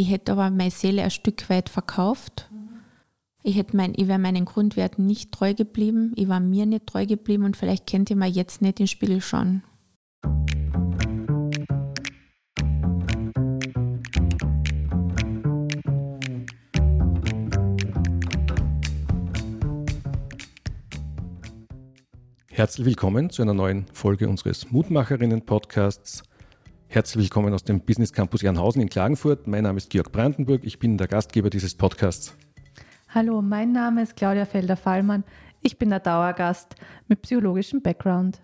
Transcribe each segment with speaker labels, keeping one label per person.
Speaker 1: Ich hätte aber meine Seele ein Stück weit verkauft. Ich, hätte mein, ich wäre meinen Grundwerten nicht treu geblieben. Ich war mir nicht treu geblieben und vielleicht kennt ihr mir jetzt nicht den Spiegel schauen.
Speaker 2: Herzlich willkommen zu einer neuen Folge unseres Mutmacherinnen-Podcasts. Herzlich willkommen aus dem Business Campus Jernhausen in Klagenfurt. Mein Name ist Georg Brandenburg. Ich bin der Gastgeber dieses Podcasts.
Speaker 3: Hallo, mein Name ist Claudia Felder-Fallmann. Ich bin der Dauergast mit psychologischem Background.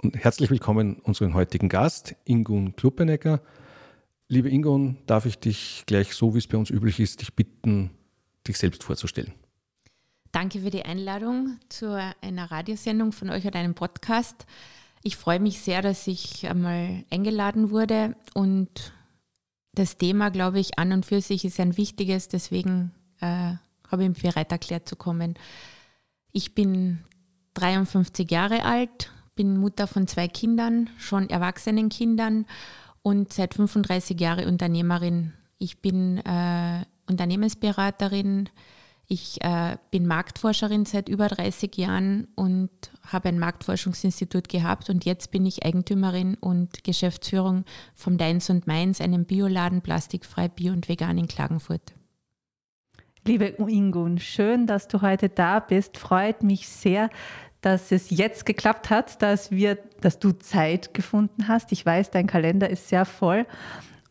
Speaker 2: Und herzlich willkommen unseren heutigen Gast, Ingun Kluppenecker. Liebe Ingun, darf ich dich gleich so, wie es bei uns üblich ist, dich bitten, dich selbst vorzustellen?
Speaker 1: Danke für die Einladung zu einer Radiosendung von euch oder einem Podcast. Ich freue mich sehr, dass ich einmal eingeladen wurde und das Thema, glaube ich, an und für sich ist ein wichtiges, deswegen äh, habe ich mich bereit erklärt zu kommen. Ich bin 53 Jahre alt, bin Mutter von zwei Kindern, schon erwachsenen Kindern und seit 35 Jahren Unternehmerin. Ich bin äh, Unternehmensberaterin, ich äh, bin Marktforscherin seit über 30 Jahren und habe ein Marktforschungsinstitut gehabt und jetzt bin ich Eigentümerin und Geschäftsführung vom Deins und Meins, einem Bioladen plastikfrei, bio und vegan in Klagenfurt.
Speaker 3: Liebe Ingun, schön, dass du heute da bist. Freut mich sehr, dass es jetzt geklappt hat, dass wir, dass du Zeit gefunden hast. Ich weiß, dein Kalender ist sehr voll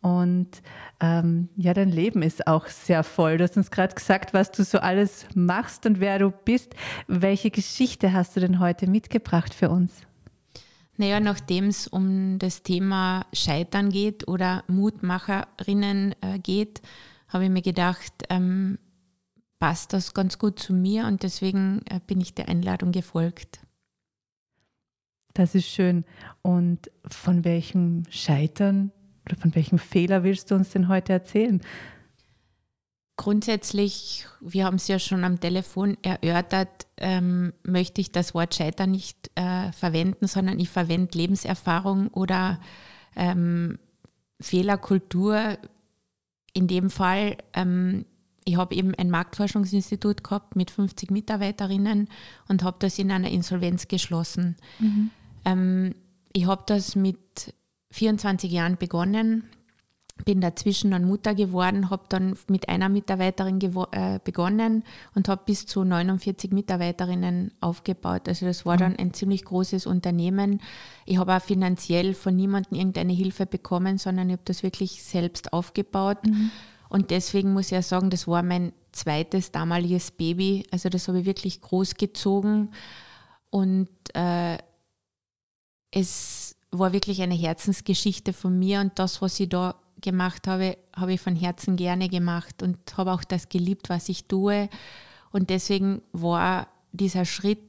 Speaker 3: und ähm, ja, dein Leben ist auch sehr voll. Du hast uns gerade gesagt, was du so alles machst und wer du bist. Welche Geschichte hast du denn heute mitgebracht für uns?
Speaker 1: Naja, nachdem es um das Thema Scheitern geht oder Mutmacherinnen äh, geht, habe ich mir gedacht, ähm, passt das ganz gut zu mir und deswegen äh, bin ich der Einladung gefolgt.
Speaker 3: Das ist schön. Und von welchem Scheitern oder von welchem Fehler willst du uns denn heute erzählen?
Speaker 1: Grundsätzlich, wir haben es ja schon am Telefon erörtert, ähm, möchte ich das Wort Scheitern nicht äh, verwenden, sondern ich verwende Lebenserfahrung oder ähm, Fehlerkultur. In dem Fall, ähm, ich habe eben ein Marktforschungsinstitut gehabt mit 50 Mitarbeiterinnen und habe das in einer Insolvenz geschlossen. Mhm. Ähm, ich habe das mit 24 Jahren begonnen, bin dazwischen dann Mutter geworden, habe dann mit einer Mitarbeiterin äh, begonnen und habe bis zu 49 Mitarbeiterinnen aufgebaut. Also das war dann mhm. ein ziemlich großes Unternehmen. Ich habe auch finanziell von niemandem irgendeine Hilfe bekommen, sondern ich habe das wirklich selbst aufgebaut. Mhm. Und deswegen muss ich ja sagen, das war mein zweites damaliges Baby. Also das habe ich wirklich groß gezogen. Und äh, es war wirklich eine Herzensgeschichte von mir und das, was ich da gemacht habe, habe ich von Herzen gerne gemacht und habe auch das geliebt, was ich tue. Und deswegen war dieser Schritt,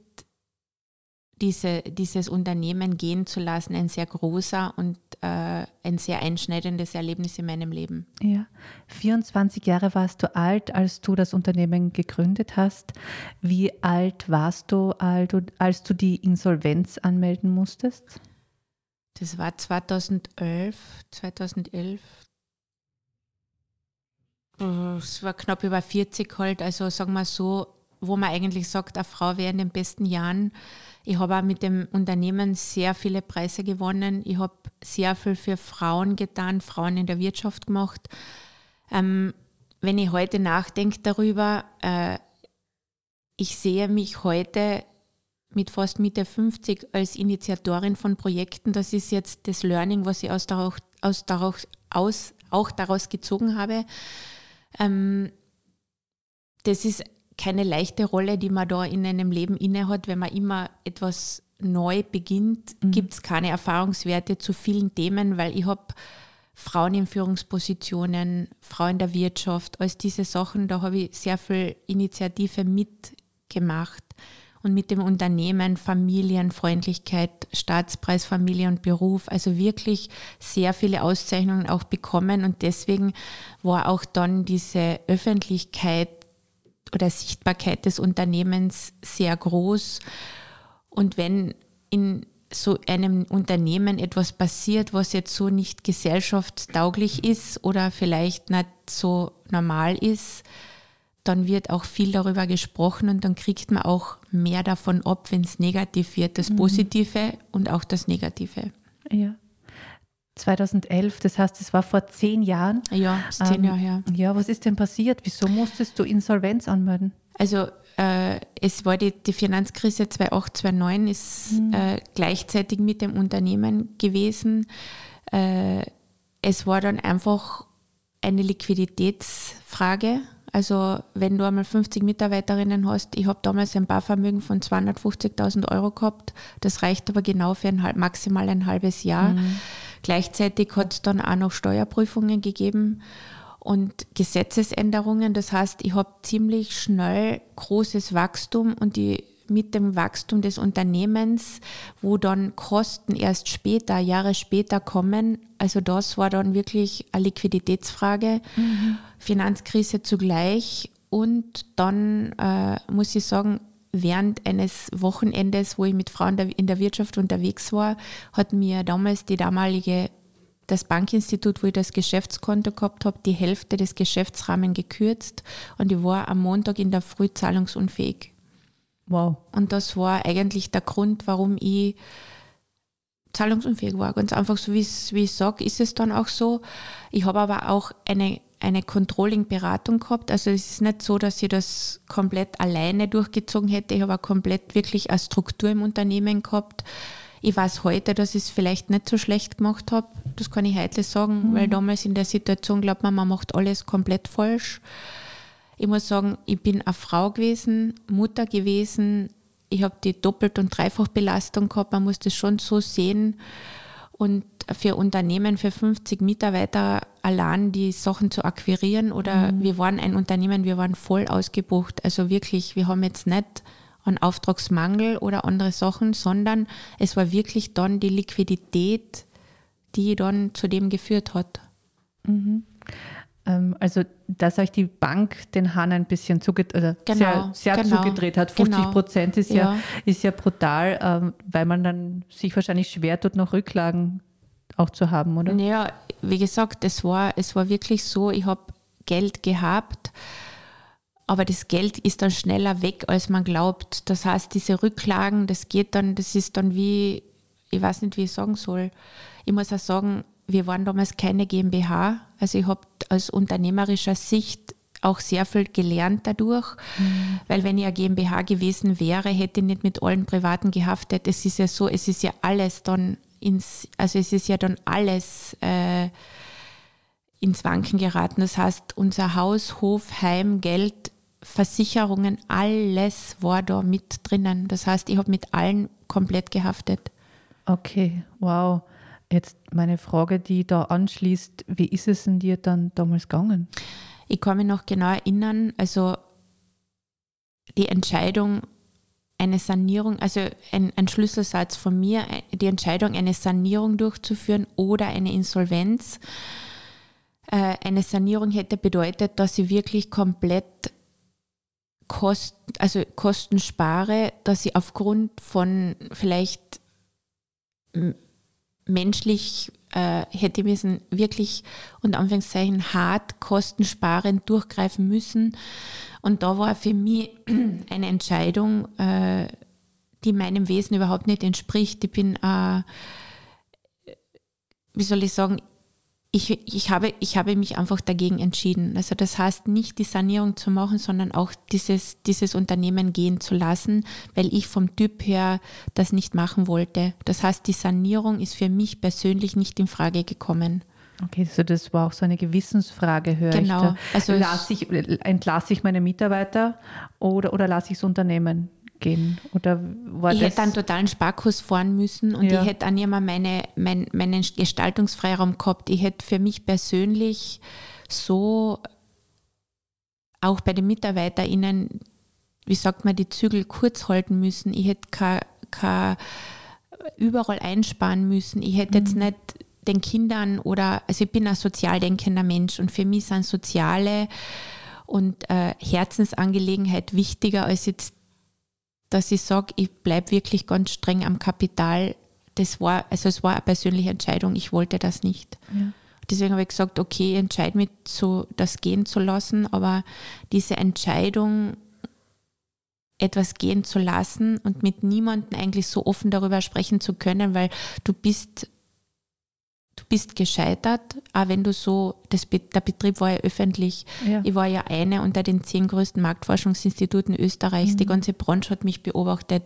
Speaker 1: diese, dieses Unternehmen gehen zu lassen, ein sehr großer und äh, ein sehr einschneidendes Erlebnis in meinem Leben.
Speaker 3: Ja, 24 Jahre warst du alt, als du das Unternehmen gegründet hast. Wie alt warst du, als du die Insolvenz anmelden musstest?
Speaker 1: Das war 2011, 2011. Es war knapp über 40 halt, also sagen wir so, wo man eigentlich sagt, eine Frau wäre in den besten Jahren. Ich habe auch mit dem Unternehmen sehr viele Preise gewonnen. Ich habe sehr viel für Frauen getan, Frauen in der Wirtschaft gemacht. Ähm, wenn ich heute nachdenke darüber, äh, ich sehe mich heute mit fast Mitte 50 als Initiatorin von Projekten. Das ist jetzt das Learning, was ich aus daraus, aus daraus, aus, auch daraus gezogen habe. Ähm, das ist keine leichte Rolle, die man da in einem Leben innehat, wenn man immer etwas neu beginnt, mhm. gibt es keine Erfahrungswerte zu vielen Themen, weil ich habe Frauen in Führungspositionen, Frauen in der Wirtschaft, all diese Sachen, da habe ich sehr viel Initiative mitgemacht und mit dem Unternehmen Familienfreundlichkeit, Staatspreis Familie und Beruf, also wirklich sehr viele Auszeichnungen auch bekommen. Und deswegen war auch dann diese Öffentlichkeit oder Sichtbarkeit des Unternehmens sehr groß. Und wenn in so einem Unternehmen etwas passiert, was jetzt so nicht gesellschaftstauglich ist oder vielleicht nicht so normal ist, dann wird auch viel darüber gesprochen und dann kriegt man auch mehr davon ab, wenn es negativ wird, das mhm. Positive und auch das Negative.
Speaker 3: Ja. 2011, das heißt, es war vor zehn Jahren.
Speaker 1: Ja, zehn ähm, Jahre her.
Speaker 3: Ja, was ist denn passiert? Wieso musstest du Insolvenz anmelden?
Speaker 1: Also äh, es war die, die Finanzkrise 2008, 2009 ist mhm. äh, gleichzeitig mit dem Unternehmen gewesen. Äh, es war dann einfach eine Liquiditätsfrage. Also wenn du einmal 50 Mitarbeiterinnen hast, ich habe damals ein Barvermögen von 250.000 Euro gehabt, das reicht aber genau für ein maximal ein halbes Jahr. Mhm. Gleichzeitig hat es dann auch noch Steuerprüfungen gegeben und Gesetzesänderungen. Das heißt, ich habe ziemlich schnell großes Wachstum und die mit dem Wachstum des Unternehmens, wo dann Kosten erst später, Jahre später kommen. Also das war dann wirklich eine Liquiditätsfrage, mhm. Finanzkrise zugleich. Und dann äh, muss ich sagen, während eines Wochenendes, wo ich mit Frauen in der Wirtschaft unterwegs war, hat mir damals die damalige das Bankinstitut, wo ich das Geschäftskonto gehabt habe, die Hälfte des Geschäftsrahmens gekürzt und ich war am Montag in der Früh zahlungsunfähig. Wow. Und das war eigentlich der Grund, warum ich zahlungsunfähig war. Ganz einfach so, wie ich sage, ist es dann auch so. Ich habe aber auch eine, eine Controlling-Beratung gehabt. Also es ist nicht so, dass ich das komplett alleine durchgezogen hätte. Ich habe auch komplett wirklich eine Struktur im Unternehmen gehabt ich weiß heute, dass ich es vielleicht nicht so schlecht gemacht habe. Das kann ich heute sagen, mhm. weil damals in der Situation glaubt man, man macht alles komplett falsch. Ich muss sagen, ich bin eine Frau gewesen, Mutter gewesen. Ich habe die Doppelt- und Dreifachbelastung gehabt. Man muss das schon so sehen. Und für Unternehmen, für 50 Mitarbeiter allein die Sachen zu akquirieren oder mhm. wir waren ein Unternehmen, wir waren voll ausgebucht. Also wirklich, wir haben jetzt nicht an Auftragsmangel oder andere Sachen, sondern es war wirklich dann die Liquidität, die dann zu dem geführt hat.
Speaker 3: Mhm. Ähm, also, dass euch die Bank den Hahn ein bisschen genau, sehr, sehr genau, zugedreht hat. 50 genau. Prozent ist, ja. ja. ist ja brutal, ähm, weil man dann sich wahrscheinlich schwer tut, noch Rücklagen auch zu haben, oder?
Speaker 1: Ja, wie gesagt, es war, es war wirklich so, ich habe Geld gehabt, aber das Geld ist dann schneller weg, als man glaubt. Das heißt, diese Rücklagen, das geht dann, das ist dann wie, ich weiß nicht, wie ich sagen soll. Ich muss auch sagen, wir waren damals keine GmbH. Also ich habe aus unternehmerischer Sicht auch sehr viel gelernt dadurch, mhm. weil wenn ich eine GmbH gewesen wäre, hätte ich nicht mit allen Privaten gehaftet. Es ist ja so, es ist ja alles dann ins, also es ist ja dann alles äh, ins Wanken geraten. Das heißt, unser Haus, Hof, Heim, Geld Versicherungen, alles war da mit drinnen. Das heißt, ich habe mit allen komplett gehaftet.
Speaker 3: Okay, wow. Jetzt meine Frage, die da anschließt, wie ist es denn dir dann damals gegangen?
Speaker 1: Ich kann mich noch genau erinnern, also die Entscheidung, eine Sanierung, also ein, ein, Schlüsselsatz von mir, die Entscheidung, eine Sanierung durchzuführen oder eine Insolvenz. Äh, eine Sanierung hätte bedeutet, dass ich wirklich komplett Kosten, also Kosten spare, dass ich aufgrund von vielleicht menschlich äh, hätte müssen wirklich unter Anführungszeichen hart kostensparend durchgreifen müssen. Und da war für mich eine Entscheidung, äh, die meinem Wesen überhaupt nicht entspricht. Ich bin, äh, wie soll ich sagen, ich, ich, habe, ich habe mich einfach dagegen entschieden. Also das heißt nicht die Sanierung zu machen, sondern auch dieses, dieses Unternehmen gehen zu lassen, weil ich vom Typ her das nicht machen wollte. Das heißt, die Sanierung ist für mich persönlich nicht in Frage gekommen.
Speaker 3: Okay, also das war auch so eine Gewissensfrage, höre
Speaker 1: genau.
Speaker 3: ich. Genau. Also ich, entlasse ich meine Mitarbeiter oder, oder lasse ich das Unternehmen gehen? Oder war
Speaker 1: ich hätte einen totalen Sparkurs fahren müssen und ja. ich hätte auch immer meine, mein, meinen Gestaltungsfreiraum gehabt. Ich hätte für mich persönlich so auch bei den MitarbeiterInnen, wie sagt man, die Zügel kurz halten müssen. Ich hätte kein, kein überall einsparen müssen. Ich hätte mhm. jetzt nicht den Kindern oder, also ich bin ein sozial denkender Mensch und für mich sind soziale und äh, Herzensangelegenheit wichtiger als jetzt dass ich sage, ich bleibe wirklich ganz streng am Kapital das war, also es war eine persönliche Entscheidung, ich wollte das nicht. Ja. Deswegen habe ich gesagt, okay, ich entscheide mich, so, das gehen zu lassen, aber diese Entscheidung, etwas gehen zu lassen und mit niemandem eigentlich so offen darüber sprechen zu können, weil du bist du bist gescheitert, auch wenn du so, das, der Betrieb war ja öffentlich. Ja. Ich war ja eine unter den zehn größten Marktforschungsinstituten Österreichs. Mhm. Die ganze Branche hat mich beobachtet.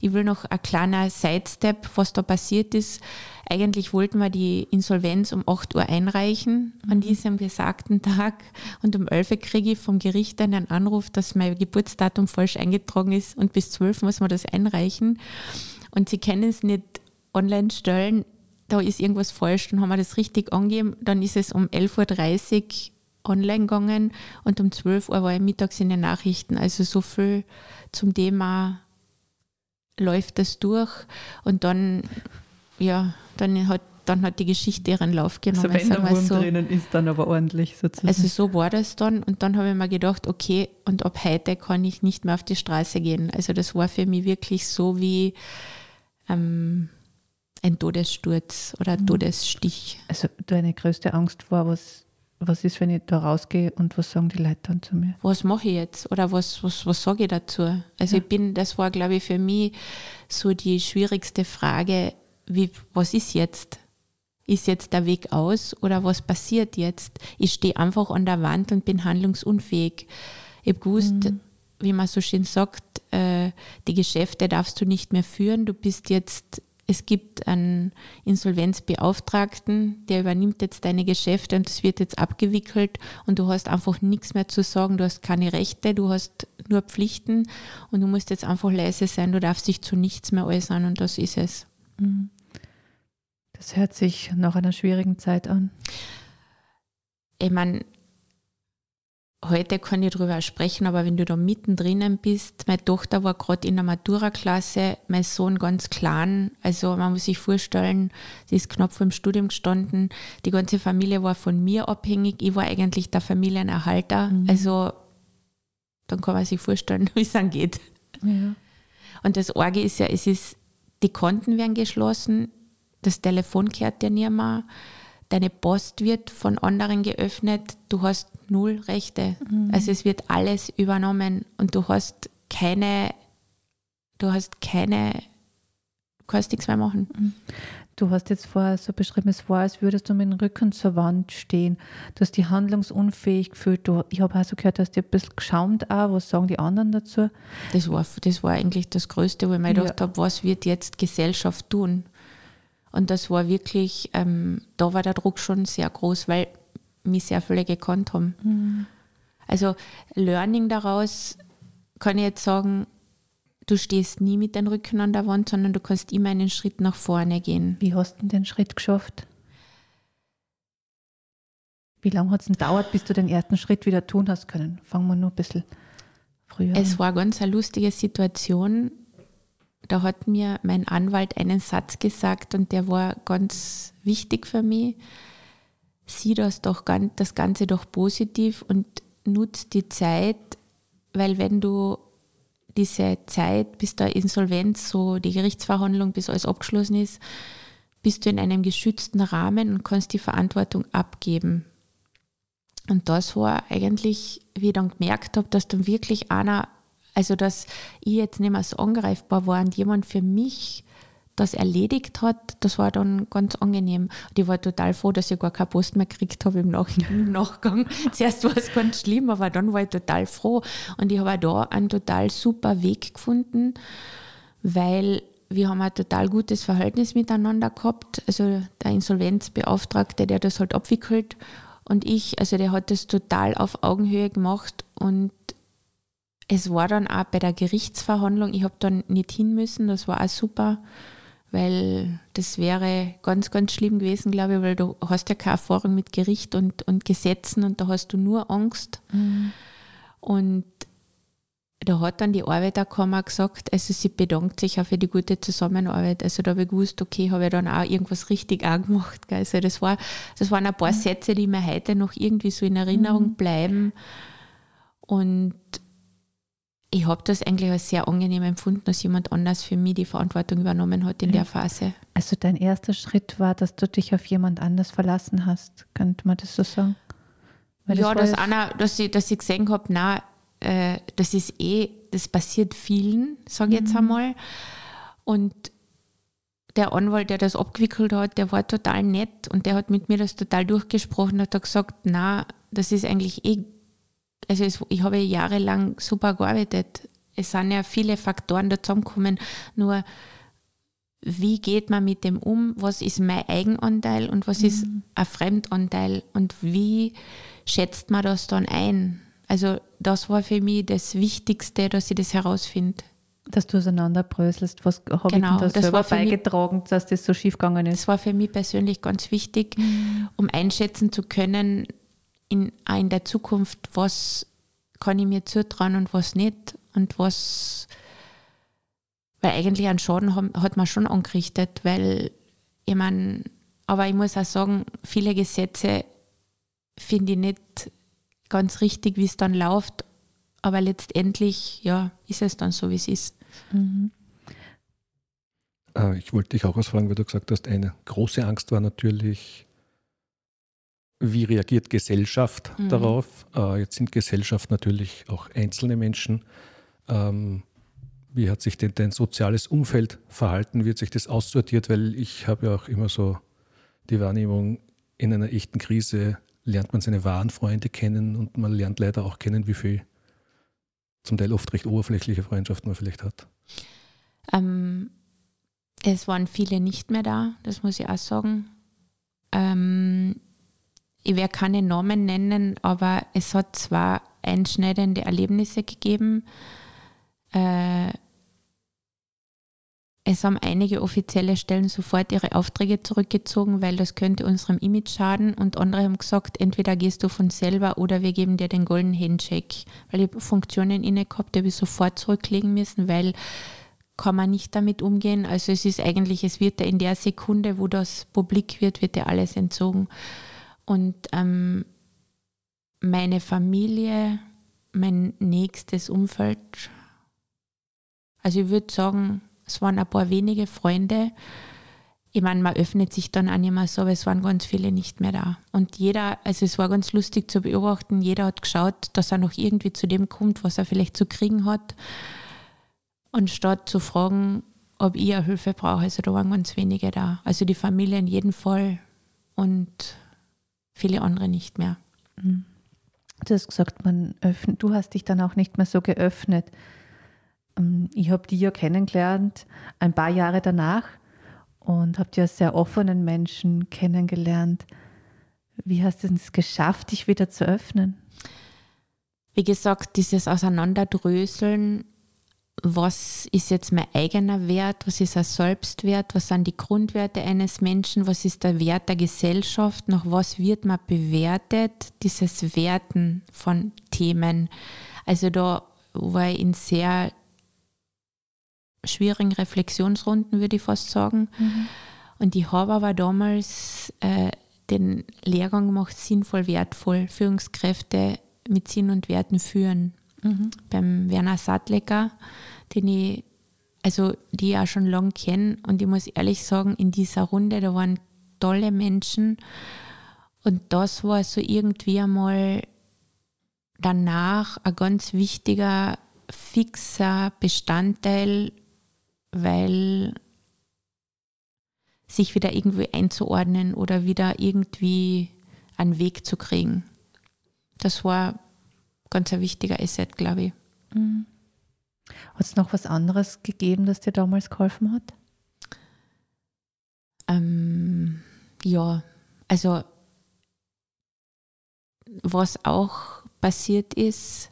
Speaker 1: Ich will noch ein kleiner Sidestep, was da passiert ist. Eigentlich wollten wir die Insolvenz um 8 Uhr einreichen mhm. an diesem besagten Tag und um 11 Uhr kriege ich vom Gericht einen Anruf, dass mein Geburtsdatum falsch eingetragen ist und bis 12 muss man das einreichen. Und sie können es nicht online stellen da ist irgendwas falsch, dann haben wir das richtig angegeben, dann ist es um 11.30 Uhr online gegangen und um 12 Uhr war ich mittags in den Nachrichten. Also so viel zum Thema läuft das durch und dann, ja, dann hat, dann hat die Geschichte ihren Lauf genommen.
Speaker 3: Also wenn der Wurm so. drinnen ist, dann aber ordentlich
Speaker 1: sozusagen. Also so war das dann und dann habe ich mir gedacht, okay, und ab heute kann ich nicht mehr auf die Straße gehen. Also das war für mich wirklich so wie, ähm, ein Todessturz oder ein mhm. Todesstich.
Speaker 3: Also deine größte Angst war, was, was ist, wenn ich da rausgehe und was sagen die Leute dann zu mir?
Speaker 1: Was mache ich jetzt oder was, was, was sage ich dazu? Also ja. ich bin, das war glaube ich für mich so die schwierigste Frage, wie, was ist jetzt? Ist jetzt der Weg aus oder was passiert jetzt? Ich stehe einfach an der Wand und bin handlungsunfähig. Ich habe gewusst, mhm. wie man so schön sagt, äh, die Geschäfte darfst du nicht mehr führen. Du bist jetzt es gibt einen Insolvenzbeauftragten, der übernimmt jetzt deine Geschäfte und es wird jetzt abgewickelt und du hast einfach nichts mehr zu sagen, du hast keine Rechte, du hast nur Pflichten und du musst jetzt einfach leise sein, du darfst dich zu nichts mehr äußern und das ist es. Mhm.
Speaker 3: Das hört sich nach einer schwierigen Zeit an.
Speaker 1: Ich meine, heute kann ich darüber sprechen, aber wenn du da mittendrin bist, meine Tochter war gerade in der Matura-Klasse, mein Sohn ganz klein, also man muss sich vorstellen, sie ist knapp vor dem Studium gestanden, die ganze Familie war von mir abhängig, ich war eigentlich der Familienerhalter, mhm. also dann kann man sich vorstellen, wie es dann geht. Ja. Und das Orge ist ja, es ist, die Konten werden geschlossen, das Telefon kehrt dir nicht mehr, deine Post wird von anderen geöffnet, du hast null Rechte. Mhm. Also es wird alles übernommen und du hast keine, du hast keine, du kannst nichts mehr machen. Mhm.
Speaker 3: Du hast jetzt vorher so beschrieben, es war, als würdest du mit dem Rücken zur Wand stehen. Du hast dich handlungsunfähig gefühlt. Du, ich habe auch so gehört, dass dir ein bisschen geschaumt auch. Was sagen die anderen dazu?
Speaker 1: Das war, das war eigentlich das Größte, wo ich mir ja. gedacht habe, was wird jetzt Gesellschaft tun? Und das war wirklich, ähm, da war der Druck schon sehr groß, weil mich sehr viele gekannt haben. Mhm. Also Learning daraus kann ich jetzt sagen, du stehst nie mit dem Rücken an der Wand, sondern du kannst immer einen Schritt nach vorne gehen.
Speaker 3: Wie hast du den Schritt geschafft? Wie lange hat es gedauert, bis du den ersten Schritt wieder tun hast können? Fangen wir nur ein bisschen früher
Speaker 1: an. Es war ganz eine lustige Situation. Da hat mir mein Anwalt einen Satz gesagt und der war ganz wichtig für mich sieh das doch das Ganze doch positiv und nutz die Zeit, weil wenn du diese Zeit bis der Insolvenz, so die Gerichtsverhandlung, bis alles abgeschlossen ist, bist du in einem geschützten Rahmen und kannst die Verantwortung abgeben. Und das war eigentlich, wie ich dann gemerkt habe, dass dann wirklich einer, also dass ich jetzt nicht mehr so angreifbar war und jemand für mich das erledigt hat, das war dann ganz angenehm. Und ich war total froh, dass ich gar keine Post mehr gekriegt habe im, Nach im Nachgang. Zuerst war es ganz schlimm, aber dann war ich total froh. Und ich habe auch da einen total super Weg gefunden, weil wir haben ein total gutes Verhältnis miteinander gehabt. Also der Insolvenzbeauftragte, der das halt abwickelt und ich, also der hat das total auf Augenhöhe gemacht und es war dann auch bei der Gerichtsverhandlung, ich habe dann nicht hin müssen, das war auch super weil das wäre ganz, ganz schlimm gewesen, glaube ich, weil du hast ja keine Erfahrung mit Gericht und, und Gesetzen und da hast du nur Angst. Mhm. Und da hat dann die Arbeiterkammer gesagt, also sie bedankt sich auch für die gute Zusammenarbeit. Also da habe ich gewusst, okay, habe ich dann auch irgendwas richtig angemacht. Also das, war, das waren ein paar mhm. Sätze, die mir heute noch irgendwie so in Erinnerung mhm. bleiben. Und ich habe das eigentlich als sehr angenehm empfunden, dass jemand anders für mich die Verantwortung übernommen hat in der Phase.
Speaker 3: Also dein erster Schritt war, dass du dich auf jemand anders verlassen hast. Könnte man das so sagen?
Speaker 1: Weil ja, das dass, einer, dass, ich, dass ich gesehen habe, na, äh, das ist eh, das passiert vielen, sage ich mhm. jetzt einmal. Und der Anwalt, der das abgewickelt hat, der war total nett und der hat mit mir das total durchgesprochen, hat gesagt, na, das ist eigentlich eh also es, ich habe jahrelang super gearbeitet. Es sind ja viele Faktoren da zusammengekommen. Nur wie geht man mit dem um? Was ist mein Eigenanteil und was mhm. ist ein Fremdanteil? Und wie schätzt man das dann ein? Also das war für mich das Wichtigste, dass ich das herausfinde.
Speaker 3: Dass du auseinanderbröselst, was habe genau, ich da das selber beigetragen, mich, dass das so schief gegangen ist?
Speaker 1: Das war für mich persönlich ganz wichtig, mhm. um einschätzen zu können, in, in der Zukunft, was kann ich mir zutrauen und was nicht und was, weil eigentlich einen Schaden haben, hat man schon angerichtet, weil ich meine, aber ich muss auch sagen, viele Gesetze finde ich nicht ganz richtig, wie es dann läuft, aber letztendlich, ja, ist es dann so, wie es ist. Mhm.
Speaker 2: Äh, ich wollte dich auch was fragen, weil du gesagt hast, eine große Angst war natürlich wie reagiert Gesellschaft mhm. darauf? Äh, jetzt sind Gesellschaft natürlich auch einzelne Menschen. Ähm, wie hat sich denn dein soziales Umfeld verhalten? Wird sich das aussortiert? Weil ich habe ja auch immer so die Wahrnehmung, in einer echten Krise lernt man seine wahren Freunde kennen und man lernt leider auch kennen, wie viel zum Teil oft recht oberflächliche Freundschaften man vielleicht hat.
Speaker 1: Ähm, es waren viele nicht mehr da, das muss ich auch sagen. Ähm, ich werde keine Namen nennen, aber es hat zwar einschneidende Erlebnisse gegeben. Äh, es haben einige offizielle Stellen sofort ihre Aufträge zurückgezogen, weil das könnte unserem Image schaden. Und andere haben gesagt, entweder gehst du von selber oder wir geben dir den goldenen Handshake. Weil ich Funktionen inne gehabt habe, ich sofort zurücklegen müssen, weil kann man nicht damit umgehen. Also es ist eigentlich, es wird ja in der Sekunde, wo das publik wird, wird ja alles entzogen. Und ähm, meine Familie, mein nächstes Umfeld, also ich würde sagen, es waren ein paar wenige Freunde. Ich meine, man öffnet sich dann auch nicht mehr so, aber es waren ganz viele nicht mehr da. Und jeder, also es war ganz lustig zu beobachten, jeder hat geschaut, dass er noch irgendwie zu dem kommt, was er vielleicht zu kriegen hat. Und statt zu fragen, ob ich Hilfe brauche, also da waren ganz wenige da. Also die Familie in jedem Fall. Und viele andere nicht mehr.
Speaker 3: Mhm. Du hast gesagt, man öffnet, du hast dich dann auch nicht mehr so geöffnet. Ähm, ich habe die ja kennengelernt ein paar Jahre danach und habe ja sehr offenen Menschen kennengelernt. Wie hast du es geschafft, dich wieder zu öffnen?
Speaker 1: Wie gesagt, dieses Auseinanderdröseln was ist jetzt mein eigener Wert, was ist ein Selbstwert, was sind die Grundwerte eines Menschen, was ist der Wert der Gesellschaft, nach was wird man bewertet, dieses Werten von Themen. Also da war ich in sehr schwierigen Reflexionsrunden, würde ich fast sagen. Mhm. Und ich habe aber damals äh, den Lehrgang gemacht, sinnvoll, wertvoll, Führungskräfte mit Sinn und Werten führen mhm. beim Werner Sattlecker, den ich, also die ich auch schon lange kenne. Und ich muss ehrlich sagen, in dieser Runde, da waren tolle Menschen. Und das war so irgendwie einmal danach ein ganz wichtiger, fixer Bestandteil, weil sich wieder irgendwie einzuordnen oder wieder irgendwie einen Weg zu kriegen. Das war ganz ein wichtiger Asset, glaube ich. Mhm.
Speaker 3: Hat es noch was anderes gegeben, das dir damals geholfen hat?
Speaker 1: Ähm, ja, also was auch passiert ist,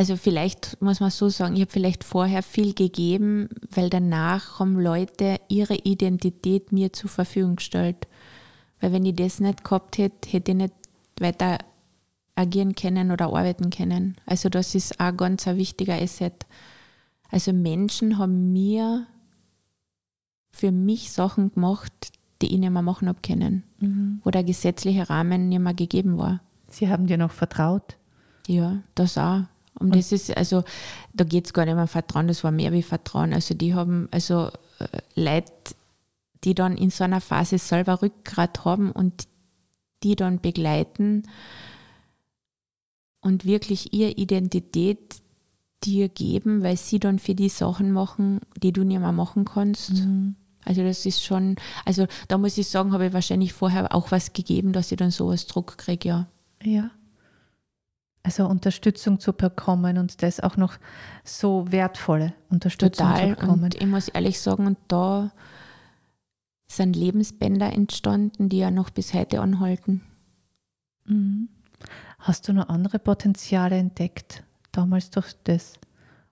Speaker 1: also vielleicht muss man so sagen, ich habe vielleicht vorher viel gegeben, weil danach haben Leute ihre Identität mir zur Verfügung gestellt. Weil wenn ich das nicht gehabt hätte, hätte ich nicht weiter agieren können oder arbeiten können. Also das ist auch ganz ein wichtiger Asset. Also Menschen haben mir für mich Sachen gemacht, die ich nicht mehr machen habe können, mhm. wo der gesetzliche Rahmen nicht mehr gegeben war.
Speaker 3: Sie haben dir noch vertraut?
Speaker 1: Ja, das auch. Und das ist, also, da geht es gar nicht mehr um Vertrauen, das war mehr wie Vertrauen. Also, die haben, also, äh, Leute, die dann in so einer Phase selber Rückgrat haben und die dann begleiten und wirklich ihre Identität dir geben, weil sie dann für die Sachen machen, die du nicht mehr machen kannst. Mhm. Also das ist schon, also da muss ich sagen, habe ich wahrscheinlich vorher auch was gegeben, dass ich dann sowas Druck kriege, ja.
Speaker 3: Ja. Also Unterstützung zu bekommen und das auch noch so wertvolle Unterstützung
Speaker 1: Total.
Speaker 3: zu bekommen.
Speaker 1: Und ich muss ehrlich sagen, und da sind Lebensbänder entstanden, die ja noch bis heute anhalten.
Speaker 3: Mhm. Hast du noch andere Potenziale entdeckt, damals durch das?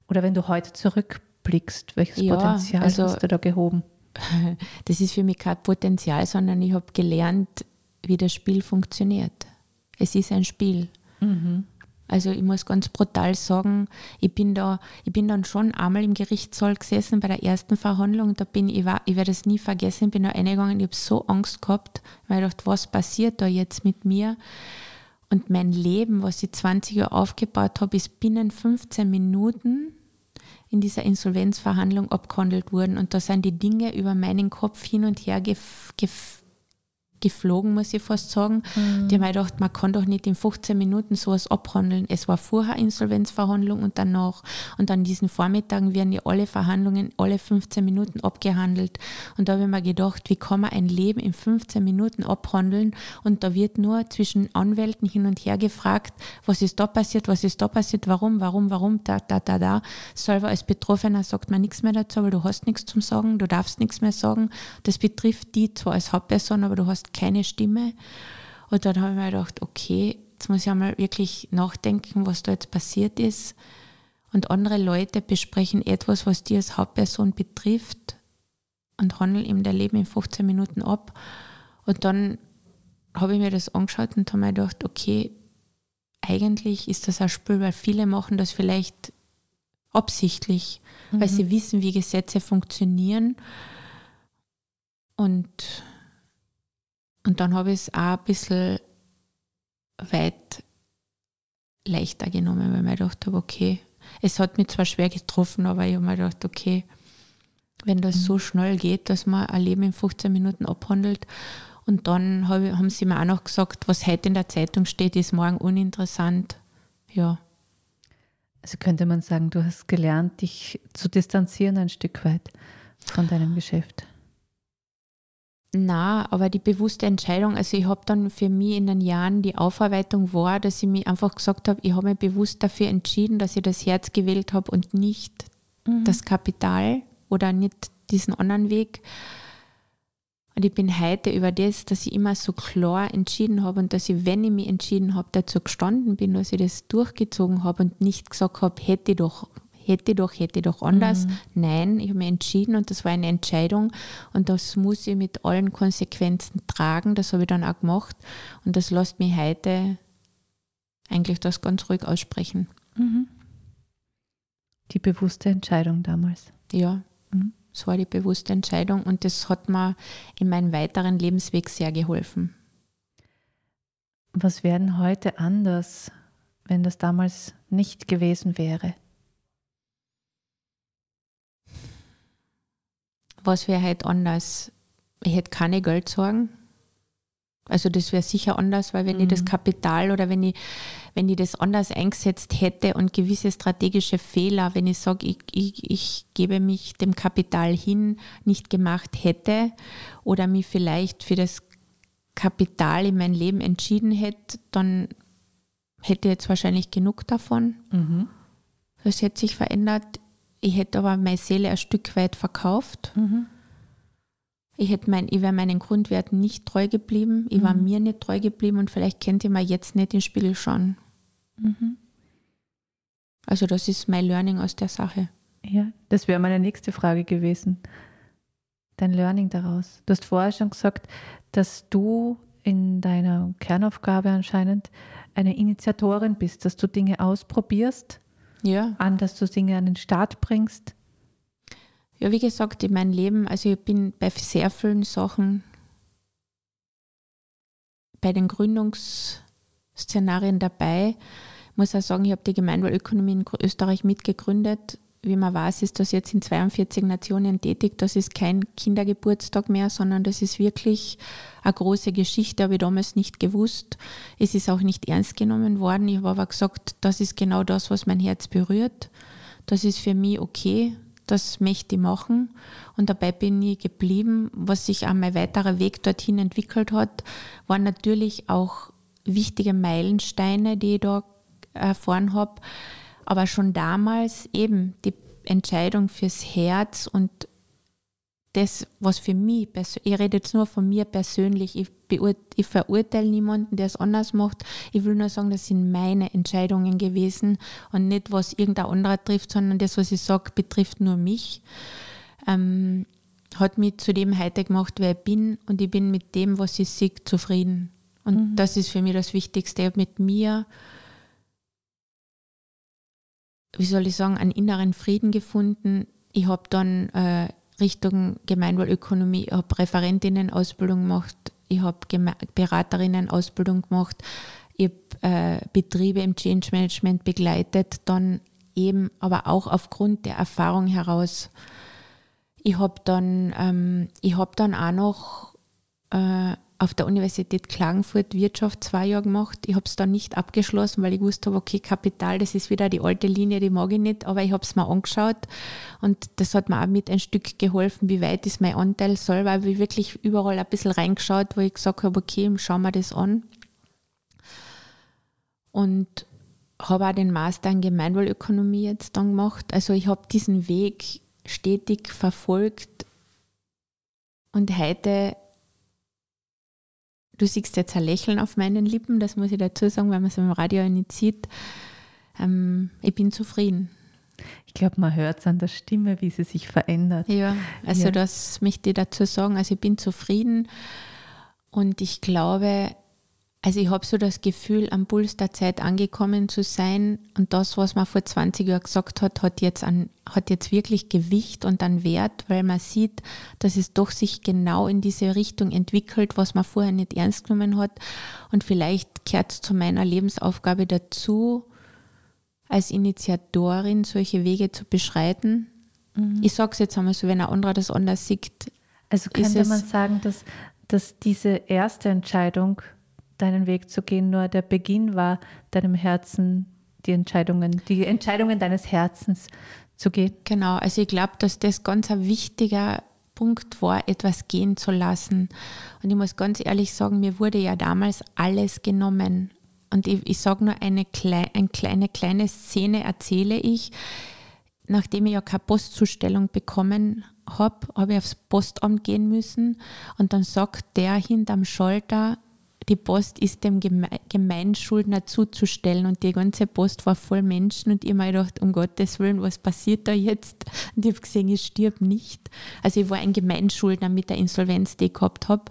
Speaker 3: Oder wenn du heute zurückblickst, welches ja, Potenzial also, hast du da gehoben?
Speaker 1: Das ist für mich kein Potenzial, sondern ich habe gelernt, wie das Spiel funktioniert. Es ist ein Spiel. Mhm. Also ich muss ganz brutal sagen, ich bin da, ich bin dann schon einmal im Gerichtssaal gesessen bei der ersten Verhandlung. Da bin ich, ich werde es nie vergessen, bin da reingegangen, ich habe so Angst gehabt, weil ich dachte, was passiert da jetzt mit mir? Und mein Leben, was ich 20 Jahre aufgebaut habe, ist binnen 15 Minuten in dieser Insolvenzverhandlung abgehandelt worden. Und da sind die Dinge über meinen Kopf hin und her gef, gef geflogen, muss ich fast sagen. Mhm. Die haben mir gedacht, man kann doch nicht in 15 Minuten sowas abhandeln. Es war vorher Insolvenzverhandlung und danach. Und an diesen Vormittagen werden ja alle Verhandlungen alle 15 Minuten abgehandelt. Und da habe ich mir gedacht, wie kann man ein Leben in 15 Minuten abhandeln? Und da wird nur zwischen Anwälten hin und her gefragt, was ist da passiert, was ist da passiert, warum, warum, warum, da, da, da, da. Selber als Betroffener sagt man nichts mehr dazu, weil du hast nichts zum Sagen, du darfst nichts mehr sagen. Das betrifft die zwar als Hauptperson, aber du hast keine Stimme. Und dann habe ich mir gedacht, okay, jetzt muss ich einmal wirklich nachdenken, was da jetzt passiert ist. Und andere Leute besprechen etwas, was dir als Hauptperson betrifft und handeln ihm der Leben in 15 Minuten ab. Und dann habe ich mir das angeschaut und habe mir gedacht, okay, eigentlich ist das ein Spiel, weil viele machen das vielleicht absichtlich, mhm. weil sie wissen, wie Gesetze funktionieren. Und und dann habe ich es auch ein bisschen weit leichter genommen, weil ich mir gedacht habe, okay, es hat mich zwar schwer getroffen, aber ich habe mir gedacht, okay, wenn das so schnell geht, dass man ein Leben in 15 Minuten abhandelt. Und dann haben sie mir auch noch gesagt, was heute in der Zeitung steht, ist morgen uninteressant. Ja.
Speaker 3: Also könnte man sagen, du hast gelernt, dich zu distanzieren ein Stück weit von deinem Geschäft.
Speaker 1: Na, aber die bewusste Entscheidung, also ich habe dann für mich in den Jahren die Aufarbeitung war, dass ich mich einfach gesagt habe, ich habe mich bewusst dafür entschieden, dass ich das Herz gewählt habe und nicht mhm. das Kapital oder nicht diesen anderen Weg. Und ich bin heute über das, dass ich immer so klar entschieden habe und dass ich, wenn ich mich entschieden habe, dazu gestanden bin, dass ich das durchgezogen habe und nicht gesagt habe, hätte ich doch hätte doch, hätte doch anders. Mhm. Nein, ich habe mich entschieden und das war eine Entscheidung und das muss ich mit allen Konsequenzen tragen. Das habe ich dann auch gemacht und das lässt mich heute eigentlich das ganz ruhig aussprechen. Mhm.
Speaker 3: Die bewusste Entscheidung damals.
Speaker 1: Ja, mhm. das war die bewusste Entscheidung und das hat mir in meinem weiteren Lebensweg sehr geholfen.
Speaker 3: Was wäre heute anders, wenn das damals nicht gewesen wäre?
Speaker 1: Was wäre halt anders? Ich hätte keine Geldsorgen. Also das wäre sicher anders, weil wenn mhm. ich das mhm. Kapital oder wenn ich, wenn ich das anders eingesetzt hätte und gewisse strategische Fehler, wenn ich sage, ich, ich, ich gebe mich dem Kapital hin, nicht gemacht hätte oder mich vielleicht für das Kapital in mein Leben entschieden hätte, dann hätte ich jetzt wahrscheinlich genug davon. Mhm. Das hätte sich verändert. Ich hätte aber meine Seele ein Stück weit verkauft. Mhm. Ich, hätte mein, ich wäre meinen Grundwerten nicht treu geblieben. Ich mhm. war mir nicht treu geblieben und vielleicht kennt ihr mir jetzt nicht den Spiegel schauen. Mhm. Also das ist mein Learning aus der Sache.
Speaker 3: Ja, das wäre meine nächste Frage gewesen. Dein Learning daraus. Du hast vorher schon gesagt, dass du in deiner Kernaufgabe anscheinend eine Initiatorin bist, dass du Dinge ausprobierst
Speaker 1: ja.
Speaker 3: an, dass du Dinge an den Start bringst?
Speaker 1: Ja, wie gesagt, in meinem Leben, also ich bin bei sehr vielen Sachen bei den Gründungsszenarien dabei. muss auch sagen, ich habe die Gemeinwohlökonomie in Österreich mitgegründet. Wie man weiß, ist das jetzt in 42 Nationen tätig. Das ist kein Kindergeburtstag mehr, sondern das ist wirklich eine große Geschichte, habe ich damals nicht gewusst. Es ist auch nicht ernst genommen worden. Ich habe aber gesagt, das ist genau das, was mein Herz berührt. Das ist für mich okay das möchte ich machen. Und dabei bin ich geblieben. Was sich auch mein weiterer Weg dorthin entwickelt hat, waren natürlich auch wichtige Meilensteine, die ich da erfahren habe. Aber schon damals eben die Entscheidung fürs Herz und das, was für mich, ich rede jetzt nur von mir persönlich, ich, ich verurteile niemanden, der es anders macht. Ich will nur sagen, das sind meine Entscheidungen gewesen und nicht, was irgendein anderer trifft, sondern das, was ich sage, betrifft nur mich. Ähm, hat mich zu dem heute gemacht, wer ich bin und ich bin mit dem, was ich sehe, zufrieden. Und mhm. das ist für mich das Wichtigste. Ich habe mit mir, wie soll ich sagen, einen inneren Frieden gefunden. Ich habe dann äh, Richtung Gemeinwohlökonomie. Ich habe Referentinnen-Ausbildung gemacht, ich habe Beraterinnen-Ausbildung gemacht, ich habe äh, Betriebe im Change Management begleitet, dann eben aber auch aufgrund der Erfahrung heraus. Ich habe dann, ähm, hab dann auch noch äh, auf der Universität Klagenfurt Wirtschaft zwei Jahre gemacht. Ich habe es dann nicht abgeschlossen, weil ich wusste, okay, Kapital, das ist wieder die alte Linie, die mag ich nicht, aber ich habe es mir angeschaut und das hat mir auch mit ein Stück geholfen, wie weit ist mein Anteil soll, weil ich wirklich überall ein bisschen reingeschaut, wo ich gesagt habe, okay, schauen wir das an. Und habe auch den Master in Gemeinwohlökonomie jetzt dann gemacht. Also ich habe diesen Weg stetig verfolgt und heute Du siehst jetzt ein Lächeln auf meinen Lippen, das muss ich dazu sagen, weil man es im Radio nicht sieht. Ähm, ich bin zufrieden.
Speaker 3: Ich glaube, man hört es an der Stimme, wie sie sich verändert.
Speaker 1: Ja, also ja. das möchte ich dazu sagen. Also ich bin zufrieden und ich glaube, also ich habe so das Gefühl, am Puls der Zeit angekommen zu sein und das, was man vor 20 Jahren gesagt hat, hat jetzt, an, hat jetzt wirklich Gewicht und einen Wert, weil man sieht, dass es doch sich genau in diese Richtung entwickelt, was man vorher nicht ernst genommen hat. Und vielleicht gehört es zu meiner Lebensaufgabe dazu, als Initiatorin solche Wege zu beschreiten. Mhm. Ich sage es jetzt einmal so, wenn ein anderer das anders sieht.
Speaker 3: Also könnte man sagen, dass, dass diese erste Entscheidung, deinen Weg zu gehen, nur der Beginn war, deinem Herzen die Entscheidungen, die Entscheidungen deines Herzens zu gehen.
Speaker 1: Genau, also ich glaube, dass das ganz ein wichtiger Punkt war, etwas gehen zu lassen. Und ich muss ganz ehrlich sagen, mir wurde ja damals alles genommen. Und ich, ich sage nur eine, kleine, eine kleine, kleine Szene, erzähle ich. Nachdem ich ja keine Postzustellung bekommen habe, habe ich aufs Postamt gehen müssen. Und dann sagt der hinterm Schalter, die Post ist dem Gemeinschuldner zuzustellen und die ganze Post war voll Menschen und ich habe mir gedacht, um Gottes Willen, was passiert da jetzt? Und ich habe gesehen, ich stirb nicht. Also ich war ein Gemeinschuldner mit der Insolvenz, die ich gehabt habe.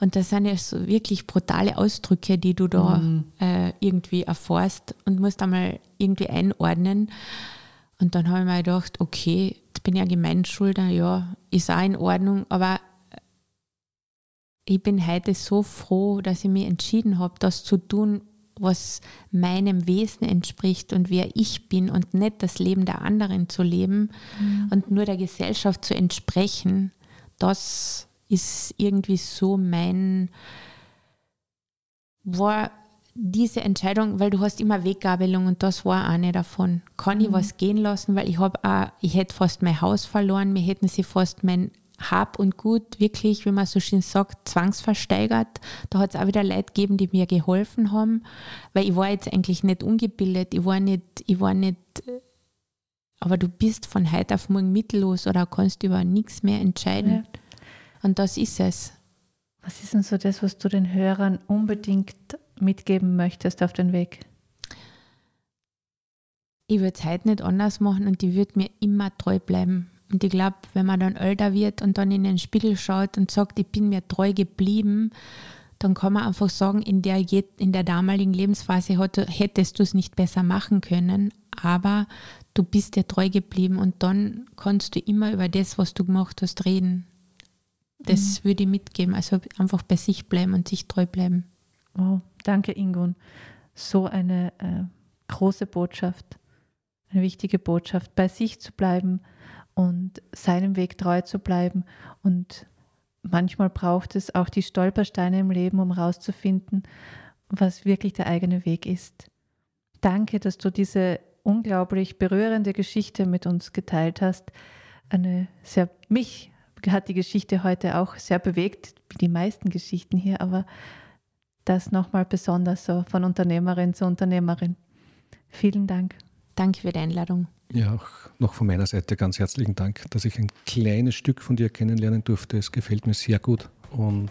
Speaker 1: Und das sind ja so wirklich brutale Ausdrücke, die du da mhm. äh, irgendwie erfährst und musst einmal irgendwie einordnen. Und dann habe ich mir gedacht, okay, jetzt bin ich ja Gemeinschuldner, ja, ist auch in Ordnung, aber ich bin heute so froh, dass ich mich entschieden habe, das zu tun, was meinem Wesen entspricht und wer ich bin und nicht das Leben der anderen zu leben mhm. und nur der Gesellschaft zu entsprechen, das ist irgendwie so mein, war diese Entscheidung, weil du hast immer Weggabelung und das war eine davon. Kann ich mhm. was gehen lassen, weil ich habe ich hätte fast mein Haus verloren, mir hätten sie fast mein hab und Gut wirklich, wie man so schön sagt, zwangsversteigert. Da hat es auch wieder Leute gegeben, die mir geholfen haben, weil ich war jetzt eigentlich nicht ungebildet, ich war nicht, ich war nicht, aber du bist von heute auf morgen mittellos oder kannst über nichts mehr entscheiden. Ja. Und das ist es.
Speaker 3: Was ist denn so das, was du den Hörern unbedingt mitgeben möchtest auf den Weg?
Speaker 1: Ich würde es heute nicht anders machen und ich würde mir immer treu bleiben. Und ich glaube, wenn man dann älter wird und dann in den Spiegel schaut und sagt, ich bin mir treu geblieben, dann kann man einfach sagen, in der, in der damaligen Lebensphase hättest du es nicht besser machen können, aber du bist dir treu geblieben und dann kannst du immer über das, was du gemacht hast, reden. Das mhm. würde ich mitgeben. Also einfach bei sich bleiben und sich treu bleiben.
Speaker 3: Oh, danke, Ingun. So eine äh, große Botschaft, eine wichtige Botschaft, bei sich zu bleiben und seinem Weg treu zu bleiben. Und manchmal braucht es auch die Stolpersteine im Leben, um herauszufinden, was wirklich der eigene Weg ist. Danke, dass du diese unglaublich berührende Geschichte mit uns geteilt hast. Eine sehr, mich hat die Geschichte heute auch sehr bewegt, wie die meisten Geschichten hier, aber das nochmal besonders so von Unternehmerin zu Unternehmerin. Vielen Dank.
Speaker 1: Danke für die Einladung.
Speaker 2: Ja, auch noch von meiner Seite ganz herzlichen Dank, dass ich ein kleines Stück von dir kennenlernen durfte. Es gefällt mir sehr gut und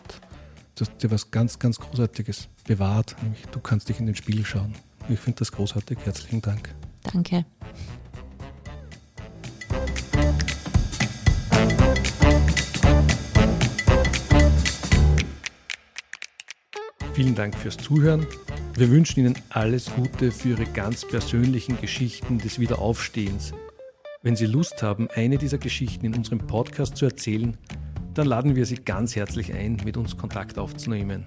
Speaker 2: du hast dir was ganz, ganz Großartiges bewahrt. Nämlich du kannst dich in den Spiegel schauen. Ich finde das großartig. Herzlichen Dank.
Speaker 1: Danke.
Speaker 2: Vielen Dank fürs Zuhören. Wir wünschen Ihnen alles Gute für Ihre ganz persönlichen Geschichten des Wiederaufstehens. Wenn Sie Lust haben, eine dieser Geschichten in unserem Podcast zu erzählen, dann laden wir Sie ganz herzlich ein, mit uns Kontakt aufzunehmen.